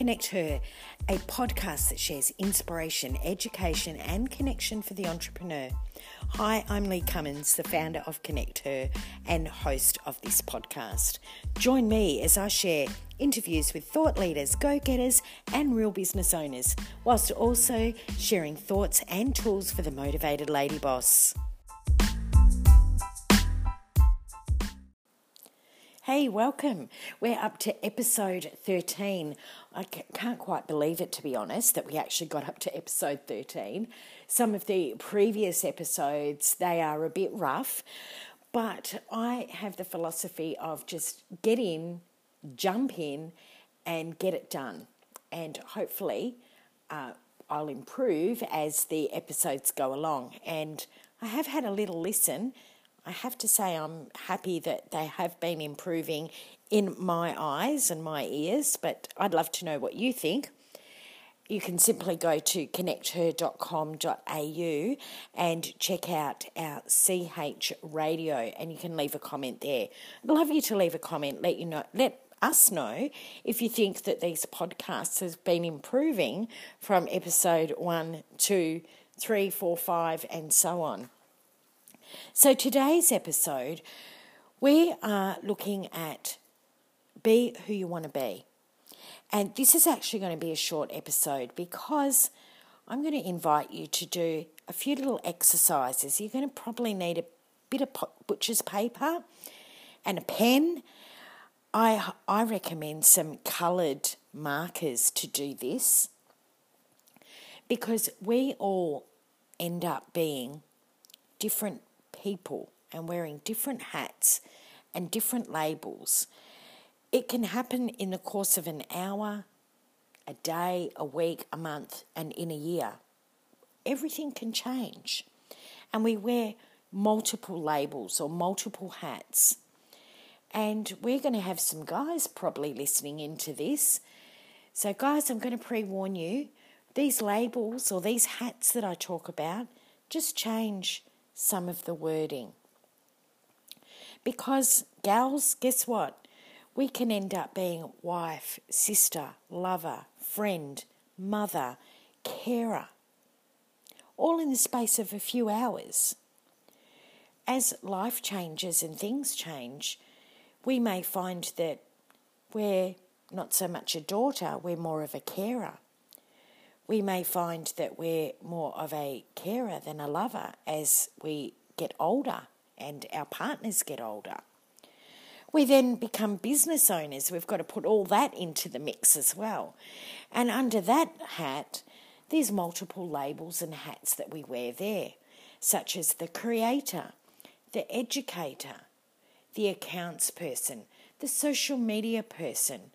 Connect Her, a podcast that shares inspiration, education, and connection for the entrepreneur. Hi, I'm Lee Cummins, the founder of Connect Her and host of this podcast. Join me as I share interviews with thought leaders, go getters, and real business owners, whilst also sharing thoughts and tools for the motivated lady boss. Hey, welcome. We're up to episode 13. I can't quite believe it, to be honest, that we actually got up to episode 13. Some of the previous episodes, they are a bit rough, but I have the philosophy of just get in, jump in, and get it done. And hopefully, uh, I'll improve as the episodes go along. And I have had a little listen I have to say I'm happy that they have been improving in my eyes and my ears, but I'd love to know what you think. You can simply go to connecther.com.au and check out our CH radio and you can leave a comment there. I'd love you to leave a comment, let you know let us know if you think that these podcasts have been improving from episode one, two, three, four, five, and so on. So, today's episode, we are looking at be who you want to be. And this is actually going to be a short episode because I'm going to invite you to do a few little exercises. You're going to probably need a bit of butcher's paper and a pen. I, I recommend some coloured markers to do this because we all end up being different people and wearing different hats and different labels. It can happen in the course of an hour, a day, a week, a month, and in a year. Everything can change. And we wear multiple labels or multiple hats. And we're going to have some guys probably listening into this. So, guys, I'm going to pre warn you these labels or these hats that I talk about just change some of the wording. Because, gals, guess what? We can end up being wife, sister, lover, friend, mother, carer, all in the space of a few hours. As life changes and things change, we may find that we're not so much a daughter, we're more of a carer we may find that we're more of a carer than a lover as we get older and our partners get older. We then become business owners. We've got to put all that into the mix as well. And under that hat, there's multiple labels and hats that we wear there, such as the creator, the educator, the accounts person, the social media person,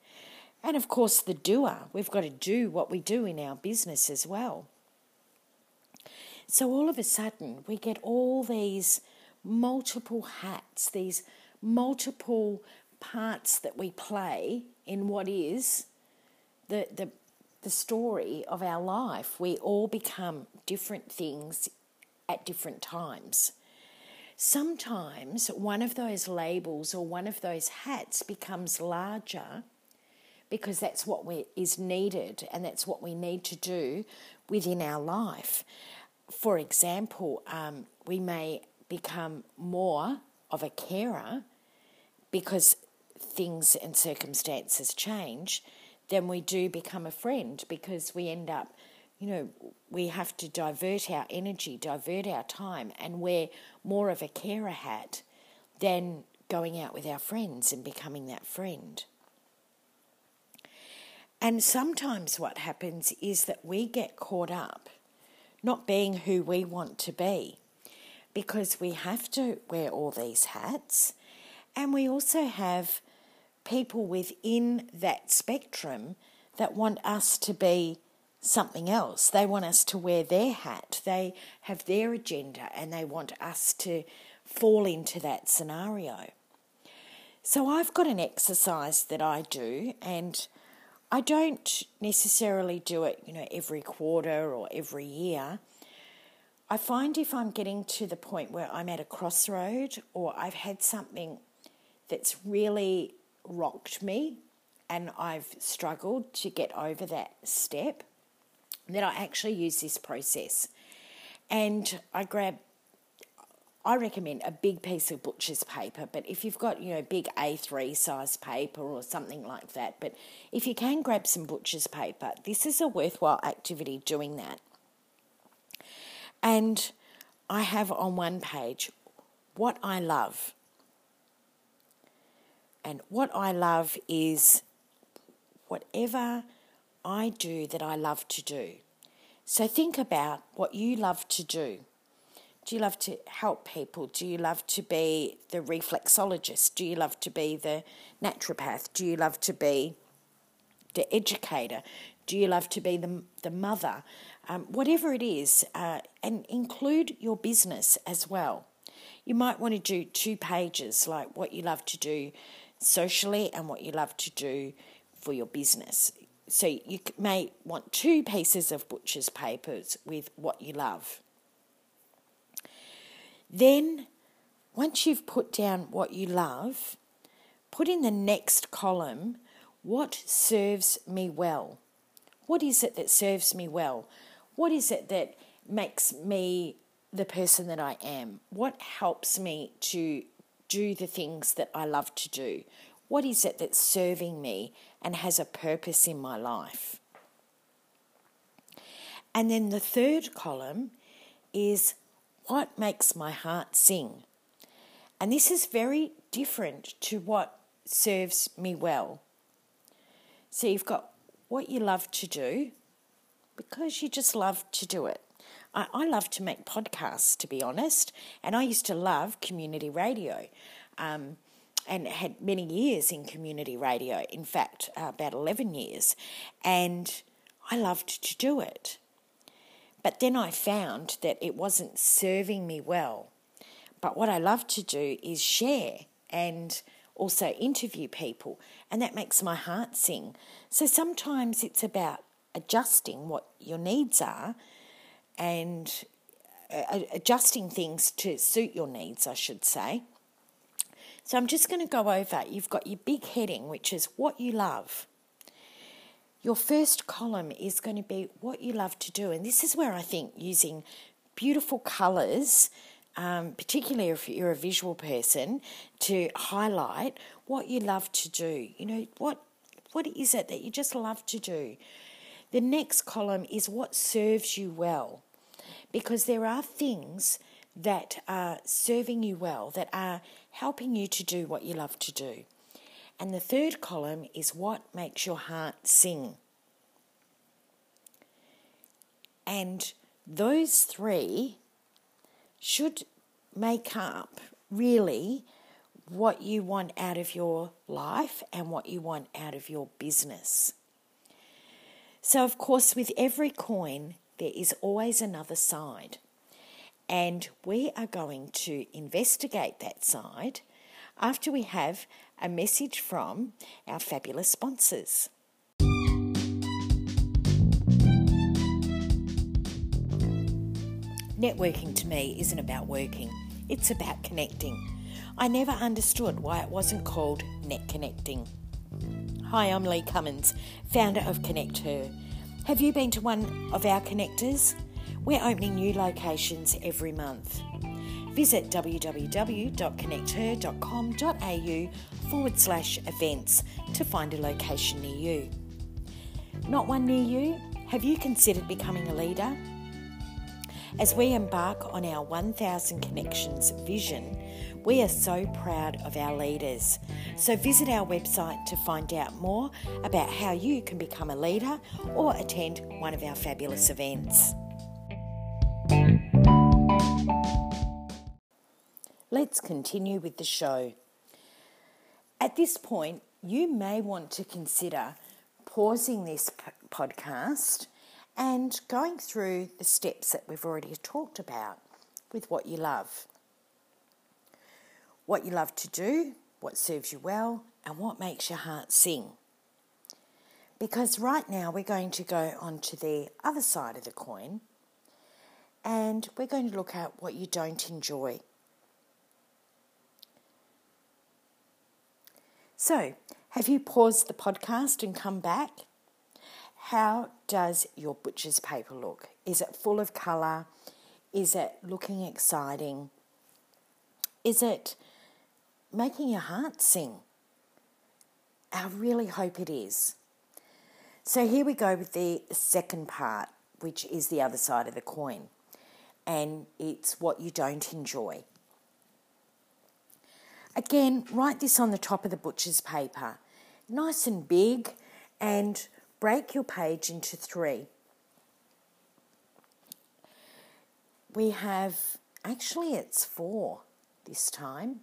and of course, the doer. We've got to do what we do in our business as well. So all of a sudden, we get all these multiple hats, these multiple parts that we play in what is the, the, the story of our life. We all become different things at different times. Sometimes one of those labels or one of those hats becomes larger because that's what we, is needed and that's what we need to do within our life. For example, um, we may become more of a carer because things and circumstances change than we do become a friend because we end up, you know, we have to divert our energy, divert our time, and wear more of a carer hat than going out with our friends and becoming that friend. And sometimes what happens is that we get caught up not being who we want to be because we have to wear all these hats and we also have people within that spectrum that want us to be something else. They want us to wear their hat. They have their agenda and they want us to fall into that scenario. So I've got an exercise that I do and I don't necessarily do it, you know, every quarter or every year. I find if I'm getting to the point where I'm at a crossroad or I've had something that's really rocked me and I've struggled to get over that step, then I actually use this process. And I grab, I recommend a big piece of butcher's paper, but if you've got, you know, big A3 size paper or something like that, but if you can grab some butcher's paper, this is a worthwhile activity doing that. And I have on one page what I love. And what I love is whatever I do that I love to do. So think about what you love to do. Do you love to help people? Do you love to be the reflexologist? Do you love to be the naturopath? Do you love to be the educator? Do you love to be the, the mother? Um, whatever it is, uh, and include your business as well. You might want to do two pages like what you love to do socially and what you love to do for your business. So you may want two pieces of butcher's papers with what you love. Then, once you've put down what you love, put in the next column what serves me well. What is it that serves me well? What is it that makes me the person that I am? What helps me to do the things that I love to do? What is it that's serving me and has a purpose in my life? And then the third column is what makes my heart sing? And this is very different to what serves me well. So you've got what you love to do because you just love to do it. I, I love to make podcasts, to be honest, and I used to love community radio. Um, and had many years in community radio, in fact, uh, about 11 years, and I loved to do it. But then I found that it wasn't serving me well. But what I love to do is share and also interview people, and that makes my heart sing. So sometimes it's about adjusting what your needs are and uh, adjusting things to suit your needs, I should say. So I'm just going to go over. You've got your big heading, which is what you love. Your first column is going to be what you love to do. And this is where I think using beautiful colours, um, particularly if you're a visual person, to highlight what you love to do. You know, what what is it that you just love to do? The next column is what serves you well. Because there are things that are serving you well, that are helping you to do what you love to do. And the third column is what makes your heart sing. And those three should make up really what you want out of your life and what you want out of your business. So, of course, with every coin, there is always another side. And we are going to investigate that side after we have a message from our fabulous sponsors. Networking to me isn't about working, it's about connecting. I never understood why it wasn't called Net Connecting. Hi, I'm Lee Cummins, founder of Connect Her. Have you been to one of our connectors? We're opening new locations every month. Visit www.connecther.com.au forward slash events to find a location near you. Not one near you? Have you considered becoming a leader? As we embark on our 1000 Connections vision, we are so proud of our leaders. So visit our website to find out more about how you can become a leader or attend one of our fabulous events. Let's continue with the show. At this point, you may want to consider pausing this p- podcast and going through the steps that we've already talked about with what you love. What you love to do, what serves you well, and what makes your heart sing. Because right now we're going to go on to the other side of the coin and we're going to look at what you don't enjoy. So, Have you paused the podcast and come back? How does your butcher's paper look? Is it full of colour? Is it looking exciting? Is it making your heart sing? I really hope it is. So here we go with the second part, which is the other side of the coin, and it's what you don't enjoy. Again, write this on the top of the butcher's paper, nice and big, and break your page into three. We have, actually, it's four this time.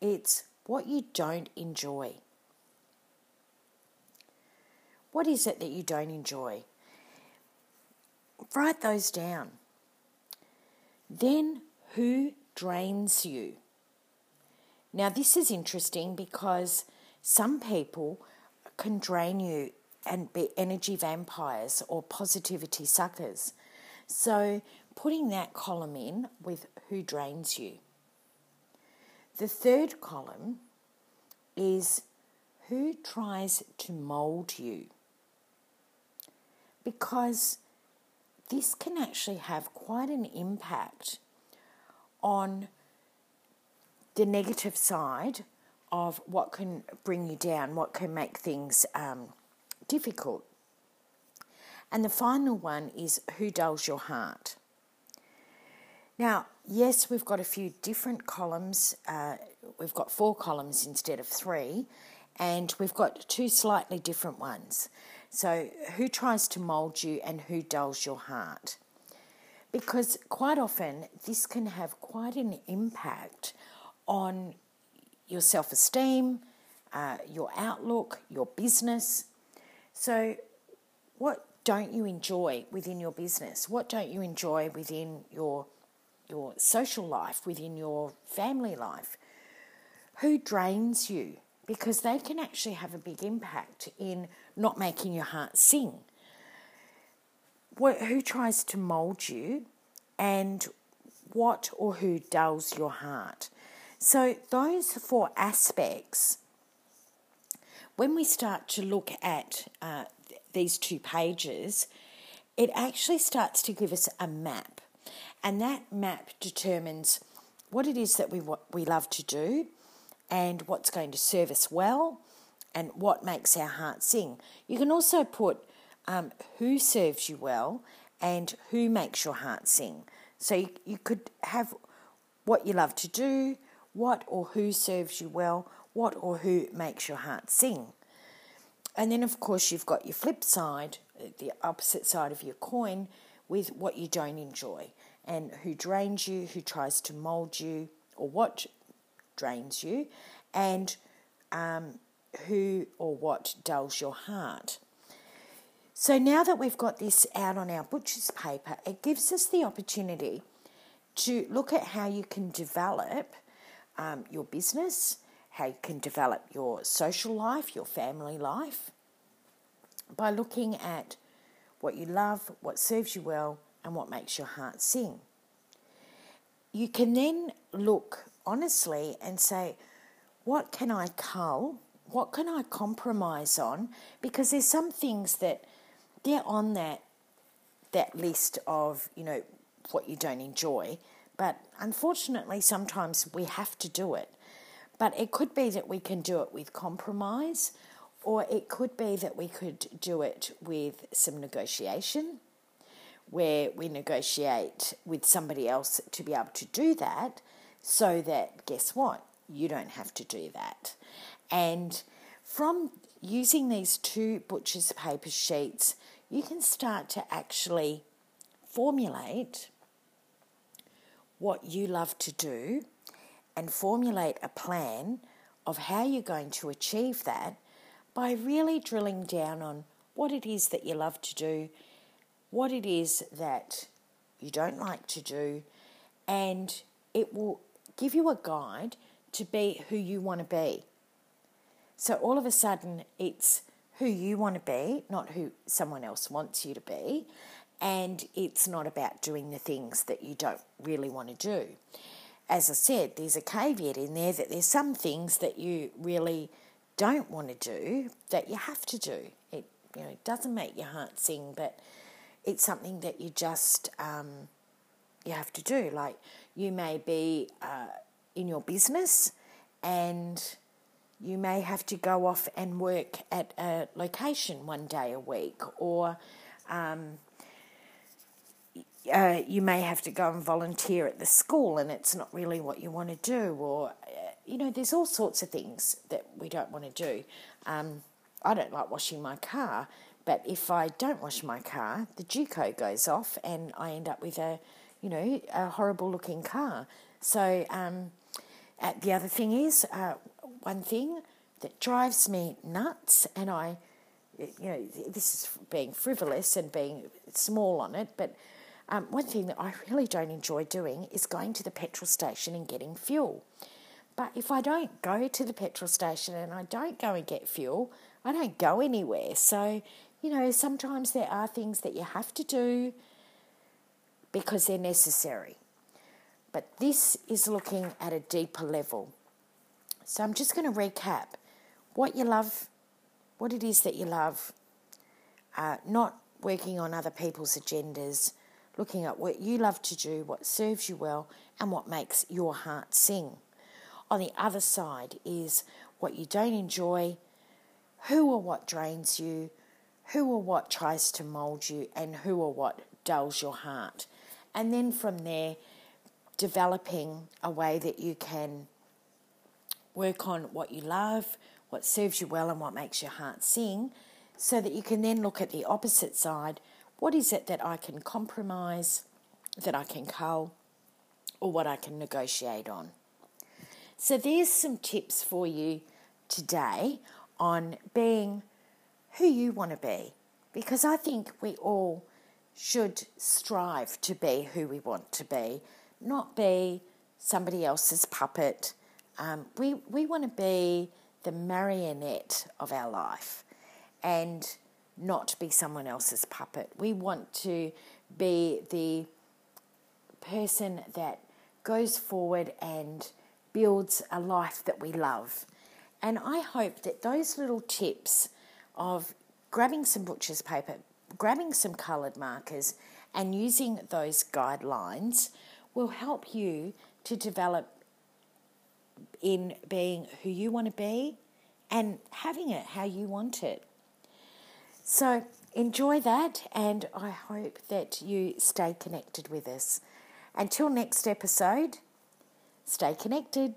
It's what you don't enjoy. What is it that you don't enjoy? Write those down. Then, who drains you? Now, this is interesting because some people can drain you and be energy vampires or positivity suckers. So, putting that column in with who drains you. The third column is who tries to mold you because this can actually have quite an impact on the negative side of what can bring you down, what can make things um, difficult. And the final one is who dulls your heart. Now, yes, we've got a few different columns. Uh, we've got four columns instead of three, and we've got two slightly different ones. So, who tries to mold you and who dulls your heart? Because quite often this can have quite an impact on your self esteem, uh, your outlook, your business. So, what don't you enjoy within your business? What don't you enjoy within your your social life, within your family life? Who drains you? Because they can actually have a big impact in not making your heart sing. What, who tries to mold you and what or who dulls your heart? So, those four aspects, when we start to look at uh, these two pages, it actually starts to give us a map. And that map determines what it is that we, we love to do and what's going to serve us well and what makes our heart sing. You can also put um, who serves you well and who makes your heart sing. So you, you could have what you love to do, what or who serves you well, what or who makes your heart sing. And then, of course, you've got your flip side, the opposite side of your coin, with what you don't enjoy and who drains you, who tries to mold you, or what drains you, and um, who or what dulls your heart. So now that we've got this out on our butcher's paper, it gives us the opportunity to look at how you can develop um, your business, how you can develop your social life, your family life, by looking at what you love, what serves you well, and what makes your heart sing. You can then look honestly and say, what can I cull what can I compromise on? Because there's some things that they're on that that list of, you know, what you don't enjoy. But unfortunately, sometimes we have to do it. But it could be that we can do it with compromise, or it could be that we could do it with some negotiation, where we negotiate with somebody else to be able to do that, so that, guess what? You don't have to do that. And from using these two butcher's paper sheets, you can start to actually formulate what you love to do and formulate a plan of how you're going to achieve that by really drilling down on what it is that you love to do, what it is that you don't like to do, and it will give you a guide to be who you want to be. So all of a sudden, it's who you want to be, not who someone else wants you to be. And it's not about doing the things that you don't really want to do. As I said, there's a caveat in there that there's some things that you really don't want to do that you have to do. It you know it doesn't make your heart sing, but it's something that you just um, you have to do. Like you may be uh, in your business and you may have to go off and work at a location one day a week, or um, uh, you may have to go and volunteer at the school and it's not really what you want to do, or uh, you know, there's all sorts of things that we don't want to do. Um, I don't like washing my car, but if I don't wash my car, the GECO goes off and I end up with a, you know, a horrible looking car. So um, uh, the other thing is, uh, one thing that drives me nuts, and I, you know, this is being frivolous and being small on it, but um, one thing that I really don't enjoy doing is going to the petrol station and getting fuel. But if I don't go to the petrol station and I don't go and get fuel, I don't go anywhere. So, you know, sometimes there are things that you have to do because they're necessary. But this is looking at a deeper level. So I'm just going to recap what you love, what it is that you love, uh, not working on other people's agendas, looking at what you love to do, what serves you well, and what makes your heart sing. On the other side is what you don't enjoy, who or what drains you, who or what tries to mould you, and who or what dulls your heart. And then from there, developing a way that you can work on what you love, what serves you well, and what makes your heart sing, so that you can then look at the opposite side. What is it that I can compromise, that I can cull, or what I can negotiate on? So, there's some tips for you today on being who you want to be, because I think we all should strive to be who we want to be, not be somebody else's puppet. Um, we we want to be the marionette of our life, and not be someone else's puppet. We want to be the person that goes forward and builds a life that we love. And I hope that those little tips of grabbing some butcher's paper, grabbing some coloured markers, and using those guidelines will help you to develop in being who you want to be and having it how you want it. So enjoy that, and I hope that you stay connected with us. Until next episode, Stay connected.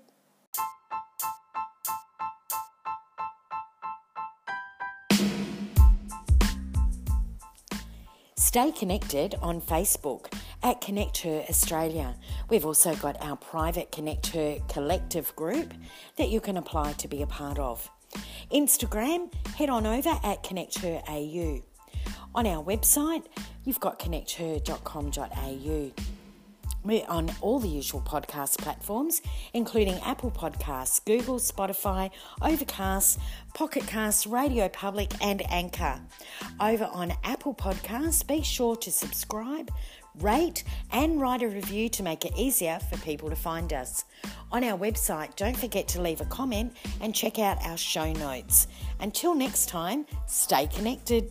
Stay connected on Facebook at Connect Her Australia. We've also got our private Connect Her collective group that you can apply to be a part of. Instagram, head on over at Connect Her AU. On our website, you've got connecther.com.au. We're on all the usual podcast platforms, including Apple Podcasts, Google, Spotify, Overcast, Pocket Cast, Radio Public, and Anchor. Over on Apple Podcasts, be sure to subscribe, rate, and write a review to make it easier for people to find us. On our website, don't forget to leave a comment and check out our show notes. Until next time, stay connected.